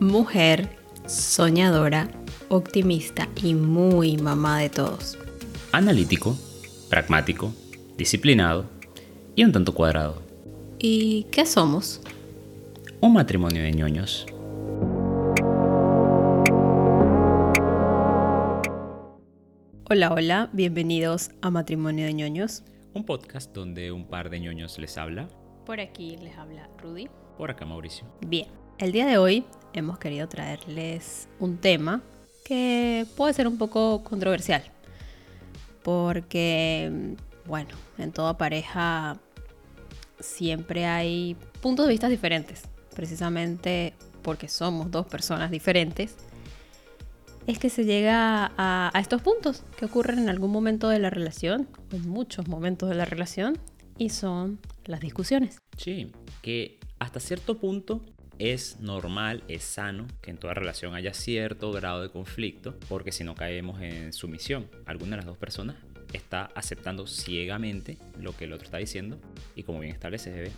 mujer, soñadora, optimista y muy mamá de todos. Analítico, pragmático, disciplinado y un tanto cuadrado. ¿Y qué somos? Un matrimonio de ñoños. Hola, hola, bienvenidos a Matrimonio de ñoños. Un podcast donde un par de ñoños les habla. Por aquí les habla Rudy. Por acá Mauricio. Bien, el día de hoy hemos querido traerles un tema que puede ser un poco controversial. Porque, bueno, en toda pareja siempre hay puntos de vista diferentes. Precisamente porque somos dos personas diferentes es que se llega a, estos puntos que ocurren en algún momento de la relación, en muchos momentos de la relación, y son las discusiones. Sí, que hasta cierto punto es normal, es sano que en toda relación haya cierto grado de conflicto, porque si no caemos en sumisión, alguna de las dos personas está aceptando ciegamente lo que el otro está diciendo y como bien establece debe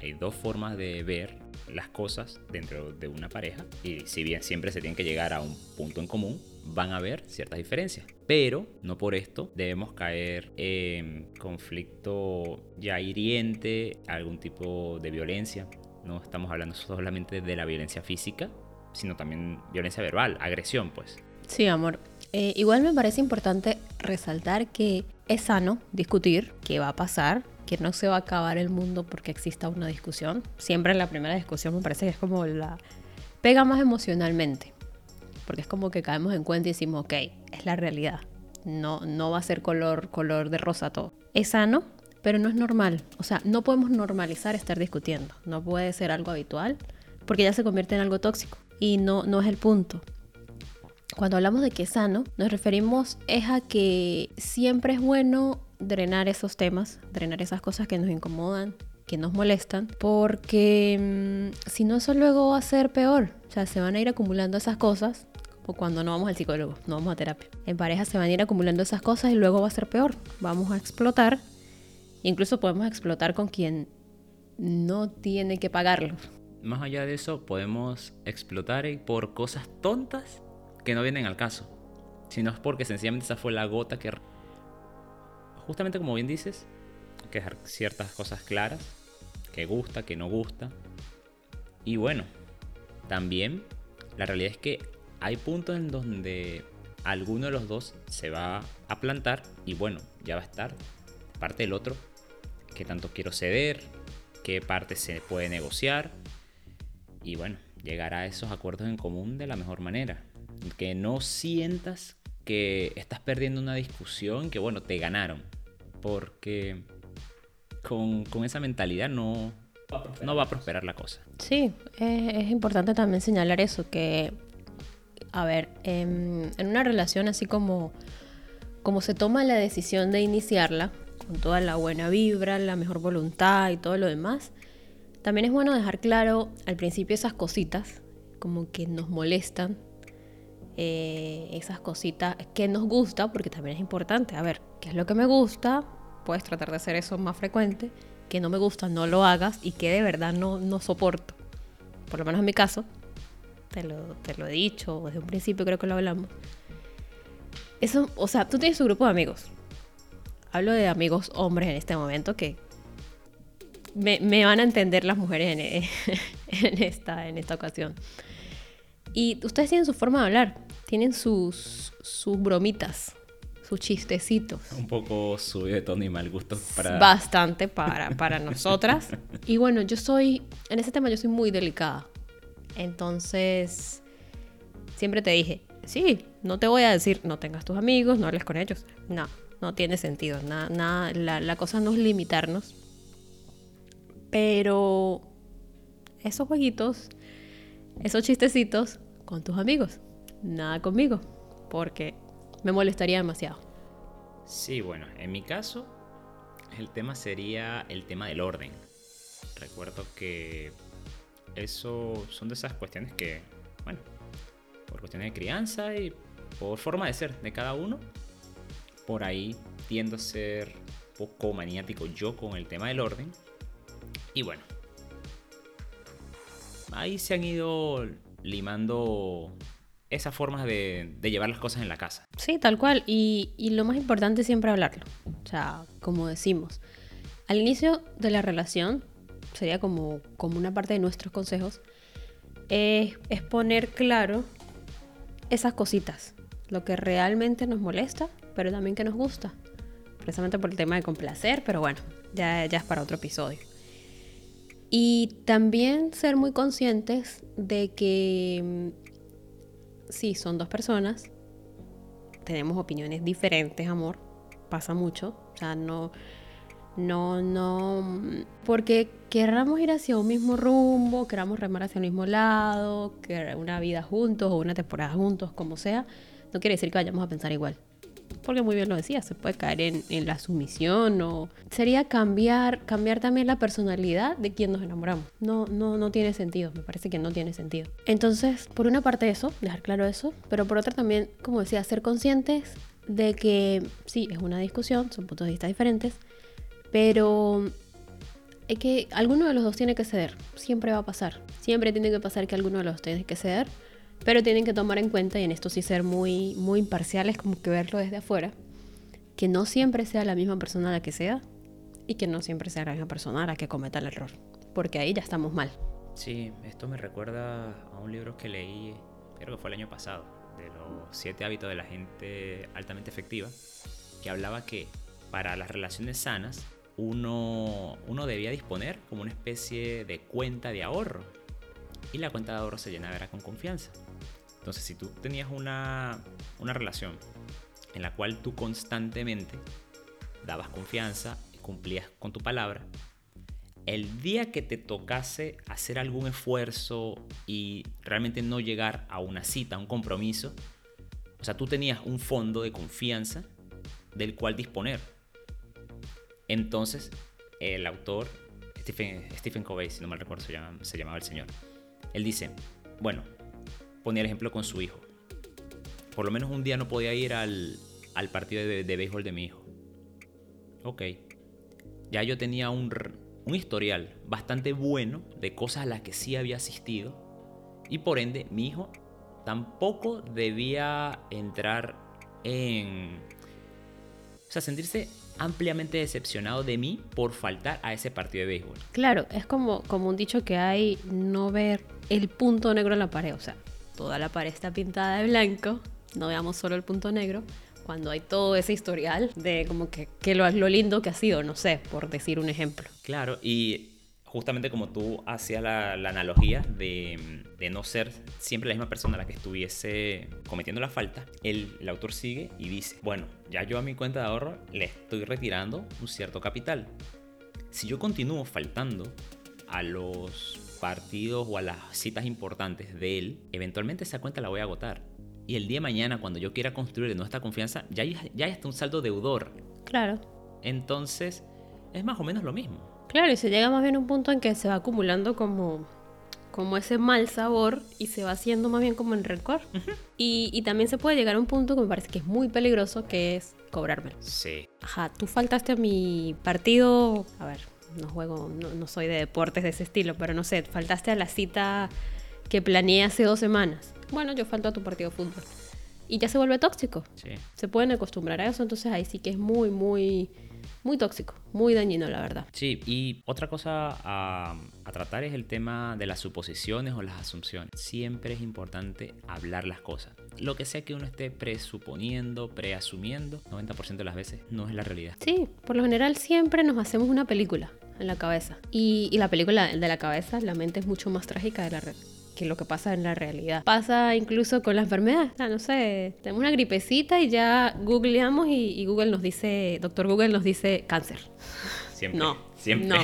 hay dos formas de ver las cosas dentro de una pareja y si bien siempre se tiene que llegar a un punto en común, van a haber ciertas diferencias. Pero no por esto debemos caer en conflicto ya hiriente, algún tipo de violencia. No estamos hablando solamente de la violencia física, sino también violencia verbal, agresión, pues. Sí, amor. Eh, igual me parece importante resaltar que es sano discutir qué va a pasar, que no se va a acabar el mundo porque exista una discusión. Siempre en la primera discusión me parece que es como la... pega más emocionalmente, porque es como que caemos en cuenta y decimos, ok, es la realidad. No, no va a ser color, color de rosa todo. Es sano, pero no es normal. O sea, no podemos normalizar estar discutiendo. No puede ser algo habitual porque ya se convierte en algo tóxico. Y no, no es el punto. Cuando hablamos de que es sano, nos referimos es a que siempre es bueno drenar esos temas, drenar esas cosas que nos incomodan, que nos molestan, porque mm, si no eso luego va a ser peor. O sea, se van a ir acumulando esas cosas, o cuando no vamos al psicólogo, no vamos a terapia. En pareja se van a ir acumulando esas cosas y luego va a ser peor. Vamos a explotar. Incluso podemos explotar con quien no tiene que pagarlo. Más allá de eso, podemos explotar por cosas tontas que no vienen al caso. Sino es porque sencillamente esa fue la gota que justamente como bien dices, hay que dejar ciertas cosas claras, que gusta, que no gusta. Y bueno, también la realidad es que hay puntos en donde alguno de los dos se va a plantar y bueno, ya va a estar parte del otro, qué tanto quiero ceder, qué parte se puede negociar y bueno, llegar a esos acuerdos en común de la mejor manera. Que no sientas que estás perdiendo una discusión, que bueno, te ganaron porque con, esa mentalidad no, no va a prosperar la cosa. Sí, es, importante también señalar eso, que, a ver, en, una relación así como, como se toma la decisión de iniciarla, con toda la buena vibra, la mejor voluntad y todo lo demás, también es bueno dejar claro al principio esas cositas, como que nos molestan, eh, esas cositas que nos gusta, porque también es importante. A ver, ¿qué es lo que me gusta? Puedes tratar de hacer eso más frecuente. Que no me gusta, no lo hagas y que de verdad no, no soporto. Por lo menos en mi caso, te lo, te lo he dicho, desde un principio creo que lo hablamos. Eso, o sea, tú tienes tu grupo de amigos. Hablo de amigos hombres en este momento que me, me van a entender las mujeres en, en, esta, en esta ocasión. Y ustedes tienen su forma de hablar tienen sus, sus bromitas, sus chistecitos. Un poco subido de tono y mal gusto para... Bastante para, para nosotras. Y bueno, yo soy, en ese tema yo soy muy delicada. Entonces, siempre te dije, sí, no te voy a decir, no tengas tus amigos, no hables con ellos. No, no tiene sentido. Nada, nada, la, la cosa no es limitarnos. Pero esos jueguitos, esos chistecitos con tus amigos nada conmigo, porque me molestaría demasiado. Sí, bueno, en mi caso, el tema sería el tema del orden. Recuerdo que eso son de esas cuestiones que, bueno, por cuestiones de crianza y por forma de ser de cada uno, por ahí tiendo a ser poco maniático yo con el tema del orden. Y bueno, ahí se han ido limando esas formas de, llevar las cosas en la casa. Sí, tal cual. Y, y lo más importante es siempre hablarlo. O sea, como decimos, al inicio de la relación, sería como, como una parte de nuestros consejos, es, es poner claro esas cositas, lo que realmente nos molesta, pero también que nos gusta, precisamente por el tema de complacer, pero bueno, ya, ya es para otro episodio. Y también ser muy conscientes de que mm, sí, son dos personas, tenemos opiniones diferentes, amor, pasa mucho, o sea, no, no, no, porque querramos ir hacia un mismo rumbo, queramos remar hacia el mismo lado, una vida juntos o una temporada juntos, como sea, no quiere decir que vayamos a pensar igual. Porque muy bien lo decía, se puede caer en, en la sumisión o sería cambiar, cambiar también la personalidad de quien nos enamoramos. No, no, no tiene sentido, me parece que no tiene sentido. Entonces, por una parte eso, dejar claro eso, pero por otra también, como decía, ser conscientes de que sí, es una discusión, son puntos de vista diferentes, pero es que alguno de los dos tiene que ceder. Siempre va a pasar. Siempre tiene que pasar que alguno de los dos tiene que ceder. Pero tienen que tomar en cuenta, y en esto sí ser muy, muy imparciales, como que verlo desde afuera, que no siempre sea la misma persona la que sea y que no siempre sea la misma persona la que cometa el error. Porque ahí ya estamos mal. Sí, esto me recuerda a un libro que leí, creo que fue el año pasado, de los siete hábitos de la gente altamente efectiva, que hablaba que para las relaciones sanas, uno, uno debía disponer como una especie de cuenta de ahorro. Y la cuenta de ahorro se llenaba con confianza. Entonces, si tú tenías una, una relación en la cual tú constantemente dabas confianza y cumplías con tu palabra, el día que te tocase hacer algún esfuerzo y realmente no llegar a una cita, a un compromiso, o sea, tú tenías un fondo de confianza del cual disponer. Entonces, el autor, Stephen, Stephen Covey, si no mal recuerdo, se, llama, se llamaba el señor, él dice, bueno, ponía el ejemplo con su hijo. Por lo menos un día no podía ir al, al partido de, de, béisbol de mi hijo. Ok. Ya yo tenía un, un historial bastante bueno de cosas a las que sí había asistido. Y por ende, mi hijo tampoco debía entrar en... O sea, sentirse ampliamente decepcionado de mí por faltar a ese partido de béisbol. Claro, es como, como un dicho que hay, no ver el punto negro en la pared, o sea, toda la pared está pintada de blanco, no veamos solo el punto negro, cuando hay todo ese historial de como que, que lo, lo lindo que ha sido, no sé, por decir un ejemplo. Claro, y justamente como tú hacías la, analogía de, de, no ser siempre la misma persona la que estuviese cometiendo la falta, el, el, autor sigue y dice, bueno, ya yo a mi cuenta de ahorro le estoy retirando un cierto capital. Si yo continúo faltando a los partidos o a las citas importantes de él, eventualmente esa cuenta la voy a agotar. Y el día de mañana, cuando yo quiera construir de nuestra confianza, ya, ya está un saldo deudor. Claro. Entonces, es más o menos lo mismo. Claro, y se llega más bien a un punto en que se va acumulando como, como ese mal sabor y se va haciendo más bien como en rencor. Uh -huh. y, y, también se puede llegar a un punto que me parece que es muy peligroso, que es cobrármelo. Sí. Ajá, tú faltaste a mi partido, a ver, no juego, no, no soy de deportes de ese estilo, pero no sé, faltaste a la cita que planeé hace dos semanas. Bueno, yo falto a tu partido de fútbol. Y ya se vuelve tóxico. Sí. Se pueden acostumbrar a eso, entonces ahí sí que es muy, muy muy tóxico, muy dañino, la verdad. Sí, y otra cosa a, a, tratar es el tema de las suposiciones o las asunciones. Siempre es importante hablar las cosas. Lo que sea que uno esté presuponiendo, preasumiendo, 90% de las veces no es la realidad. Sí, por lo general siempre nos hacemos una película en la cabeza. Y, y la película de la cabeza, la mente es mucho más trágica de la realidad que lo que pasa en la realidad. Pasa incluso con la enfermedad. Ah, no sé, tenemos una gripecita y ya googleamos y, y, Google nos dice, doctor Google nos dice cáncer. Siempre. No, siempre. No,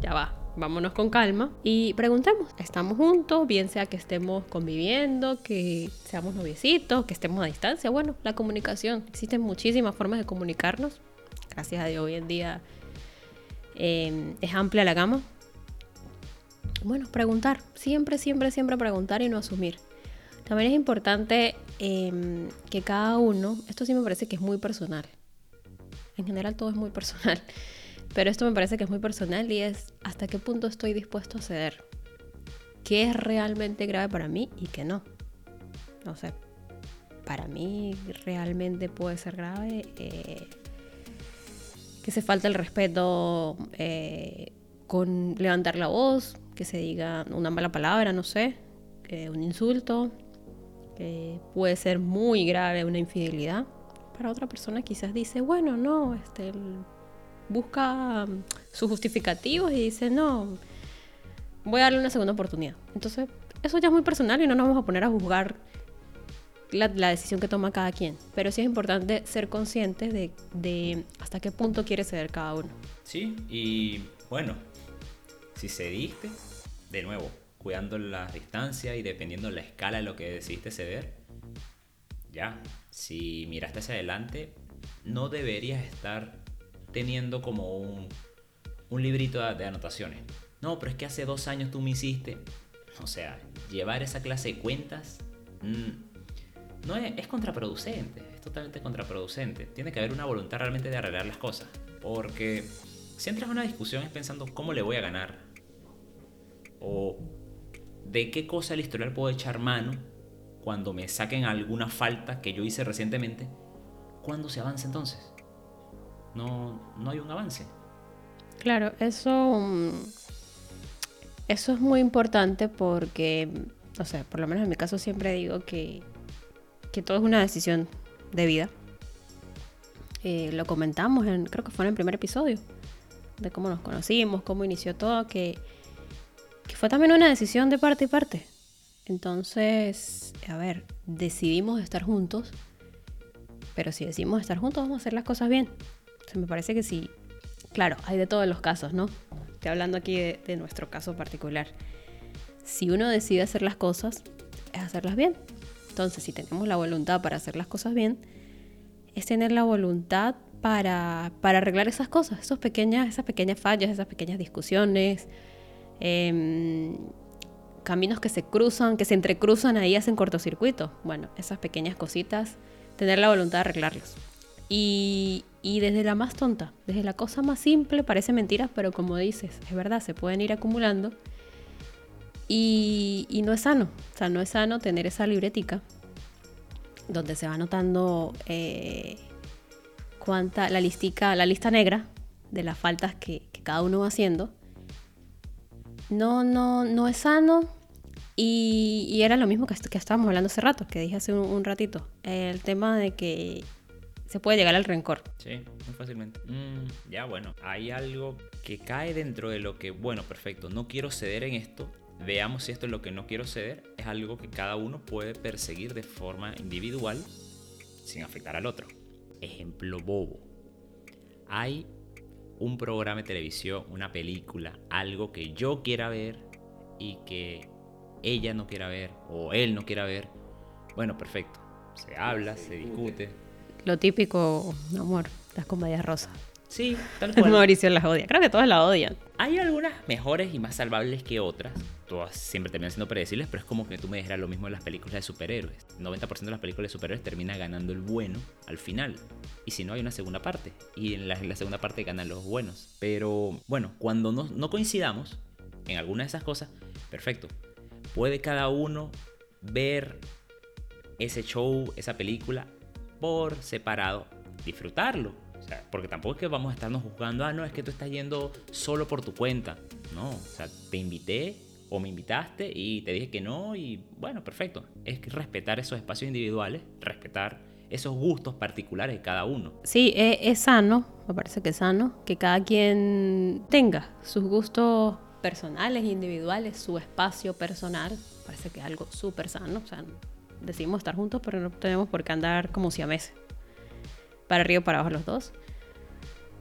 ya va. Vámonos con calma y preguntemos, ¿estamos juntos? Bien sea que estemos conviviendo, que seamos noviecitos, que estemos a distancia. Bueno, la comunicación. Existen muchísimas formas de comunicarnos. Gracias a Dios hoy en día eh, es amplia la gama bueno, preguntar, siempre, siempre, siempre preguntar y no asumir. También es importante eh, que cada uno, esto sí me parece que es muy personal, en general todo es muy personal, pero esto me parece que es muy personal y es hasta qué punto estoy dispuesto a ceder. qué es realmente grave para mí y qué no. No sé, para mí realmente puede ser grave eh, que se falte el respeto eh, con levantar la voz, que se diga una mala palabra, no sé, un insulto, puede ser muy grave una infidelidad. Para otra persona quizás dice, bueno, no, este, busca sus justificativos y dice, no, voy a darle una segunda oportunidad. Entonces, eso ya es muy personal y no nos vamos a poner a juzgar la, decisión que toma cada quien. Pero sí es importante ser conscientes de, de hasta qué punto quiere ceder cada uno. Sí, y bueno, si cediste, de nuevo, cuidando la distancia y dependiendo la escala de lo que decidiste ceder, ya, si miraste hacia adelante, no deberías estar teniendo como un, un librito de anotaciones. No, pero es que hace dos años tú me hiciste. O sea, llevar esa clase de cuentas mm, no es, es, contraproducente, es totalmente contraproducente. Tiene que haber una voluntad realmente de arreglar las cosas. Porque si entras a una discusión es pensando cómo le voy a ganar. O de qué cosa el historial puedo echar mano cuando me saquen alguna falta que yo hice recientemente. ¿Cuándo se avanza entonces? No, no hay un avance. Claro, eso mm, eso es muy importante porque, o sea, por lo menos en mi caso siempre digo que, que todo es una decisión de vida. Eh, lo comentamos, en, creo que fue en el primer episodio, de cómo nos conocimos, cómo inició todo, que, que fue también una decisión de parte y parte. Entonces, a ver, decidimos estar juntos, pero si decidimos estar juntos vamos a hacer las cosas bien. O me parece que sí. Claro, hay de todos los casos, ¿no? Estoy hablando aquí de, nuestro caso particular. Si uno decide hacer las cosas, es hacerlas bien. Entonces, si tenemos la voluntad para hacer las cosas bien, es tener la voluntad para, para arreglar esas cosas, esos pequeñas, esas pequeñas fallas, esas pequeñas discusiones, em, caminos que se cruzan, que se entrecruzan ahí, hacen cortocircuito. Bueno, esas pequeñas cositas, tener la voluntad de arreglarlas. Y, y desde la más tonta, desde la cosa más simple, parece mentiras, pero como dices, es verdad, se pueden ir acumulando. Y, y no es sano, o sea, no es sano tener esa libretica donde se va anotando eh, cuánta, la listica, la lista negra de las faltas que, cada uno va haciendo. No, no, no es sano. Y, era lo mismo que, que, estábamos hablando hace rato, que dije hace un ratito. El tema de que se puede llegar al rencor. Sí, muy fácilmente. Mm, ya bueno, hay algo que cae dentro de lo que, bueno, perfecto, no quiero ceder en esto. Veamos si esto es lo que no quiero ceder. Es algo que cada uno puede perseguir de forma individual sin afectar al otro. Ejemplo bobo. Hay un programa de televisión, una película, algo que yo quiera ver y que ella no quiera ver o él no quiera ver. Bueno, perfecto. Se habla, se discute, lo típico, amor, las comedias rosas. Sí, tal cual. Mauricio las odia. Creo que todas las odian. Hay algunas mejores y más salvables que otras. Todas siempre terminan siendo predecibles, pero es como que tú me dijeras lo mismo en las películas de superhéroes. 90% de las películas de superhéroes termina ganando el bueno al final. Y si no, hay una segunda parte. Y en la, segunda parte ganan los buenos. Pero bueno, cuando no, no coincidamos en alguna de esas cosas, perfecto. Puede cada uno ver ese show, esa película por separado, disfrutarlo. Porque tampoco es que vamos a estarnos juzgando, ah, no, es que tú estás yendo solo por tu cuenta. No, o sea, te invité o me invitaste y te dije que no y bueno, perfecto. Es respetar esos espacios individuales, respetar esos gustos particulares de cada uno. Sí, es, es sano, me parece que es sano, que cada quien tenga sus gustos personales, individuales, su espacio personal. Parece que es algo súper sano. O sea, decidimos estar juntos, pero no tenemos por qué andar como si a meses. Para arriba o para abajo los dos.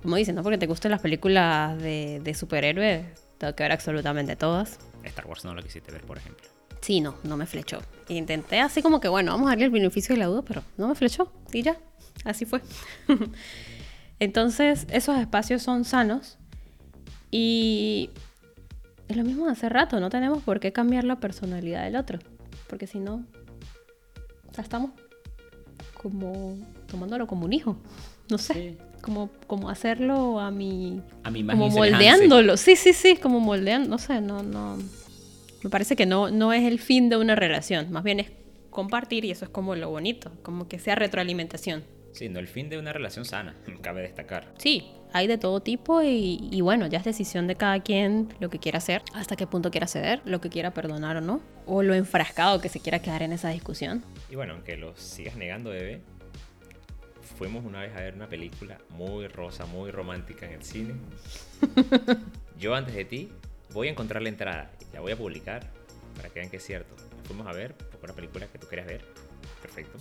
Como dicen, no porque te gusten las películas de, de superhéroes, tengo que ver absolutamente todas. Star Wars no lo quisiste ver, por ejemplo. Sí, no, no me flechó. Intenté así como que, bueno, vamos a darle el beneficio de la duda, pero no me flechó. Y ya, así fue. Entonces, esos espacios son sanos. Y es lo mismo de hace rato, no tenemos por qué cambiar la personalidad del otro. Porque si no, estamos como tomándolo como un hijo. No sé. Como, como hacerlo a mi. A mi Como moldeándolo. Sí, sí, sí, como moldeando. No sé, no, no. Me parece que no, no es el fin de una relación, más bien es compartir y eso es como lo bonito, como que sea retroalimentación. Sí, no el fin de una relación sana, cabe destacar. Sí, hay de todo tipo y, y, bueno, ya es decisión de cada quien lo que quiera hacer, hasta qué punto quiera ceder, lo que quiera perdonar o no, o lo enfrascado que se quiera quedar en esa discusión. Y bueno, aunque lo sigas negando, bebé, fuimos una vez a ver una película muy rosa, muy romántica en el cine. Yo antes de ti voy a encontrar la entrada y la voy a publicar para que vean que es cierto. Fuimos a ver una película que tú querías ver. Perfecto.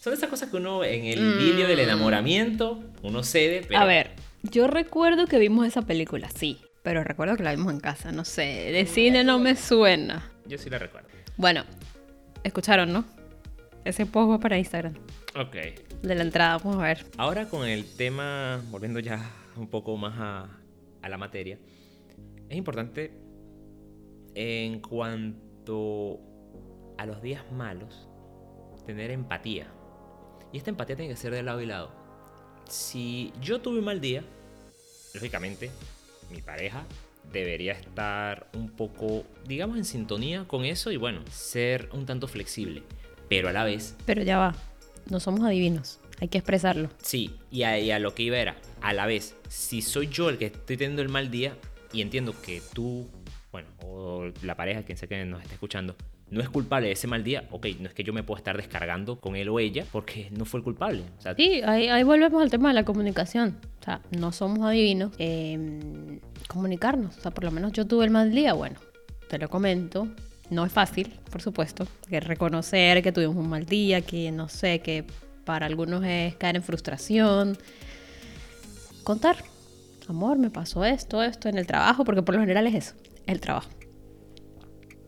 Son esas cosas que uno en el vídeo del mm. enamoramiento, uno cede, A ver, yo recuerdo que vimos esa película, sí. Pero recuerdo que la vimos en casa, no sé. De cine no me suena. Yo sí la recuerdo. Bueno, escucharon, ¿no? Ese post va para Instagram. Ok. De la entrada, vamos a ver. Ahora con el tema, volviendo ya un poco más a, a la materia, es importante en cuanto a los días malos tener empatía. Y esta empatía tiene que ser de lado y lado. Si yo tuve un mal día, lógicamente mi pareja debería estar un poco, digamos, en sintonía con eso y bueno, ser un tanto flexible. Pero a la vez... Pero ya va, no somos adivinos, hay que expresarlo. Sí, y a, lo que iba era, a la vez, si soy yo el que estoy teniendo el mal día y entiendo que tú, bueno, o la pareja, quien sea que nos esté escuchando, no es culpable de ese mal día, ok, no es que yo me pueda estar descargando con él o ella porque no fue el culpable. sí, ahí, volvemos al tema de la comunicación. O sea, no somos adivinos. Comunicarnos. O sea, por lo menos yo tuve el mal día, bueno, te lo comento. No es fácil, por supuesto, que reconocer que tuvimos un mal día, que no sé, que para algunos es caer en frustración. Contar, amor, me pasó esto, esto en el trabajo, porque por lo general es eso, el trabajo.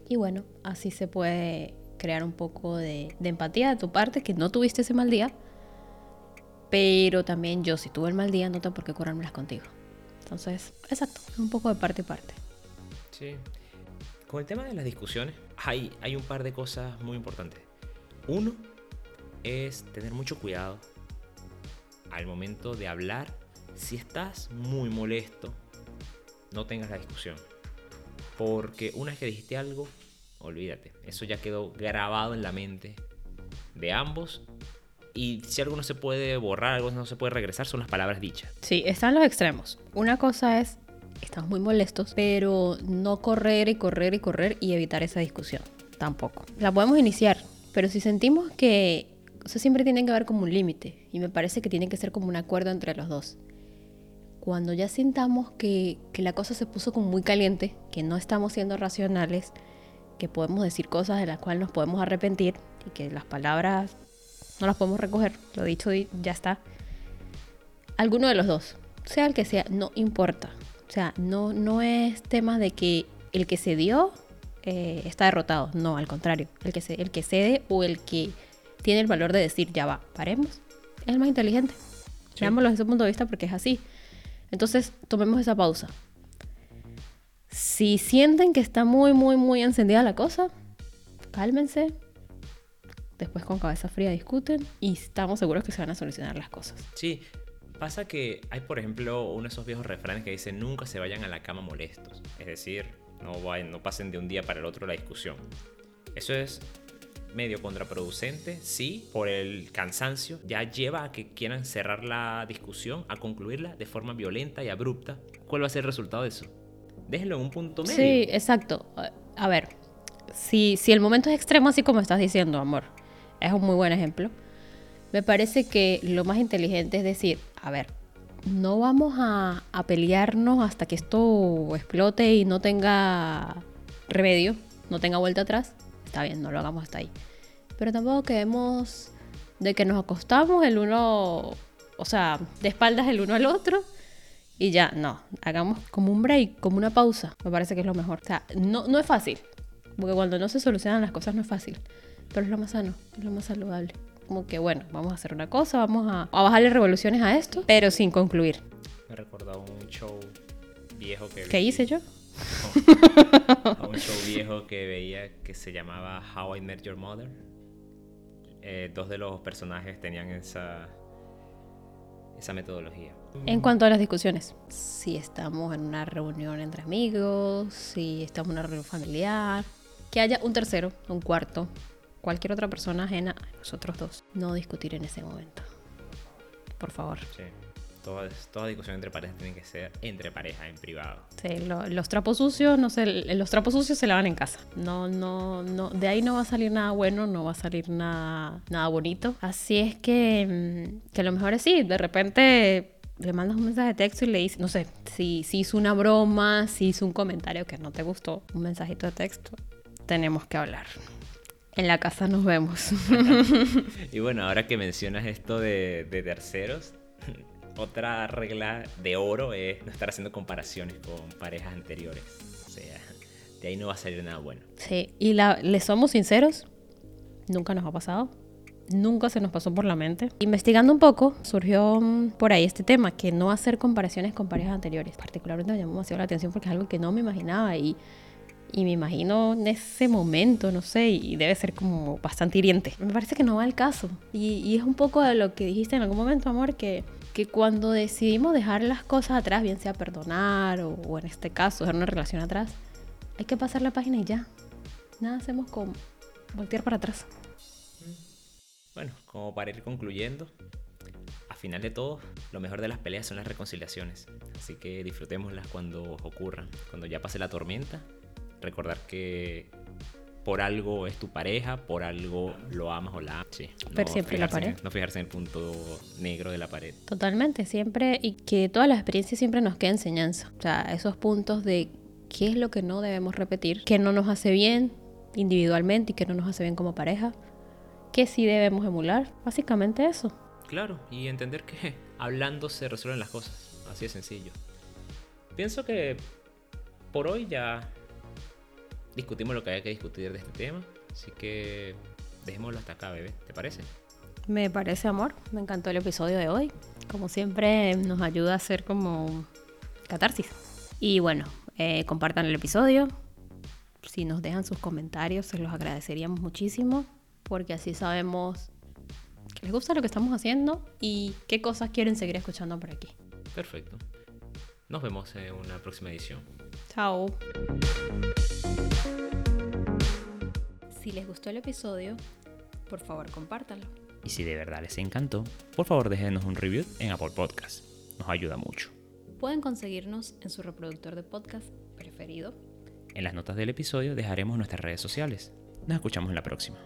Y bueno, así se puede crear un poco de, empatía de tu parte, que no tuviste ese mal día, pero también yo si tuve el mal día no tengo por qué curármelas contigo. Entonces, exacto, un poco de parte y parte. Sí. Con el tema de las discusiones, hay, un par de cosas muy importantes. Uno es tener mucho cuidado al momento de hablar. Si estás muy molesto, no tengas la discusión. Porque una vez que dijiste algo, olvídate. Eso ya quedó grabado en la mente de ambos. Y si algo no se puede borrar, algo no se puede regresar, son las palabras dichas. Sí, están los extremos. Una cosa es, estamos muy molestos, pero no correr y correr y correr y evitar esa discusión. Tampoco. La podemos iniciar, pero si sentimos que o siempre tiene que haber como un límite. Y me parece que tiene que ser como un acuerdo entre los dos. Cuando ya sintamos que, que la cosa se puso como muy caliente, que no estamos siendo racionales, que podemos decir cosas de las cuales nos podemos arrepentir y que las palabras no las podemos recoger, lo dicho ya está. Alguno de los dos, sea el que sea, no importa. O sea, no, no es tema de que el que se dio eh, está derrotado. No, al contrario. El que, se, el que cede o el que tiene el valor de decir, ya va, paremos, es el más inteligente. Veámoslo desde ese punto de vista porque es así. Entonces, tomemos esa pausa. Si sienten que está muy, muy, muy encendida la cosa, cálmense. Después con cabeza fría discuten y estamos seguros que se van a solucionar las cosas. Sí, pasa que hay, por ejemplo, uno de esos viejos refranes que dicen nunca se vayan a la cama molestos. Es decir, no, vayan, no pasen de un día para el otro la discusión. Eso es medio contraproducente, sí, por el cansancio, ya lleva a que quieran cerrar la discusión, a concluirla de forma violenta y abrupta. ¿Cuál va a ser el resultado de eso? déjenlo en un punto medio. Sí, exacto. A ver, si, si el momento es extremo, así como estás diciendo, amor, es un muy buen ejemplo, me parece que lo más inteligente es decir, a ver, no vamos a, a pelearnos hasta que esto explote y no tenga remedio, no tenga vuelta atrás. Está bien, no lo hagamos hasta ahí. Pero tampoco quedemos de que nos acostamos el uno, o sea, de espaldas el uno al otro y ya, no, hagamos como un break, como una pausa, me parece que es lo mejor. O sea, no, no es fácil, porque cuando no se solucionan las cosas no es fácil, pero es lo más sano, es lo más saludable. Como que bueno, vamos a hacer una cosa, vamos a, a bajarle revoluciones a esto, pero sin concluir. Me recordó un show viejo que... ¿Qué hice yo? a un show viejo que veía que se llamaba How I Met Your Mother. Eh, dos de los personajes tenían esa, esa metodología. En cuanto a las discusiones, si estamos en una reunión entre amigos, si estamos en una reunión familiar, que haya un tercero, un cuarto, cualquier otra persona ajena a nosotros dos. No discutir en ese momento. Por favor. Sí. Toda, toda discusión entre parejas tiene que ser entre parejas, en privado. Sí, lo- los trapos sucios, no sé, los trapos sucios se lavan en casa. No, no, no, de ahí no va a salir nada bueno, no va a salir nada, nada bonito. Así es que, mm, que lo mejor es sí, de repente le mandas un mensaje de texto y le dices, no sé, si, si hizo una broma, si hizo un comentario que no te gustó, un mensajito de texto, tenemos que hablar. En la casa nos vemos. Y bueno, ahora que mencionas esto de, de terceros, otra regla de oro es no estar haciendo comparaciones con parejas anteriores. O sea, de ahí no va a salir nada bueno. Sí, y la, le somos sinceros, nunca nos ha pasado, nunca se nos pasó por la mente. Investigando un poco, surgió mm, por ahí este tema, que no hacer comparaciones con parejas anteriores. Particularmente me llamó demasiado la atención porque es algo que no me imaginaba y, y me imagino en ese momento, no sé, y debe ser como bastante hiriente. Me parece que no va al caso. Y, y es un poco de lo que dijiste en algún momento, amor, que, que cuando decidimos dejar las cosas atrás, bien sea perdonar o, o en este caso dejar una relación atrás, hay que pasar la página y ya. Nada hacemos con voltear para atrás. Bueno, como para ir concluyendo, a final de todo, lo mejor de las peleas son las reconciliaciones. Así que disfrutémoslas cuando ocurran. Cuando ya pase la tormenta, recordar que por algo es tu pareja, por algo lo amas o la amas. Sí, Ver siempre la en- pared. no fijarse en el punto negro de la pared. Totalmente, siempre, y que toda la experiencia siempre nos quede enseñanza. O sea, esos puntos de qué es lo que no debemos repetir, qué no nos hace bien individualmente y qué no nos hace bien como pareja, qué sí debemos emular. Básicamente eso. Claro, y entender que hablando se resuelven las cosas. Así de sencillo. Pienso que por hoy ya discutimos lo que había que discutir de este tema. Así que dejémoslo hasta acá, bebé. ¿Te parece? Me parece amor, me encantó el episodio de hoy. Como siempre nos ayuda a hacer como catarsis. Y bueno, eh, compartan el episodio. Si nos dejan sus comentarios, se los agradeceríamos muchísimo. Porque así sabemos que les gusta lo que estamos haciendo y qué cosas quieren seguir escuchando por aquí. Perfecto. Nos vemos en una próxima edición. Chao. Si les gustó el episodio, por favor compártanlo. Y si de verdad les encantó, por favor déjenos un review en Apple Podcast. Nos ayuda mucho. Pueden conseguirnos en su reproductor de podcast preferido En las notas del episodio dejaremos nuestras redes sociales. Nos escuchamos en la próxima.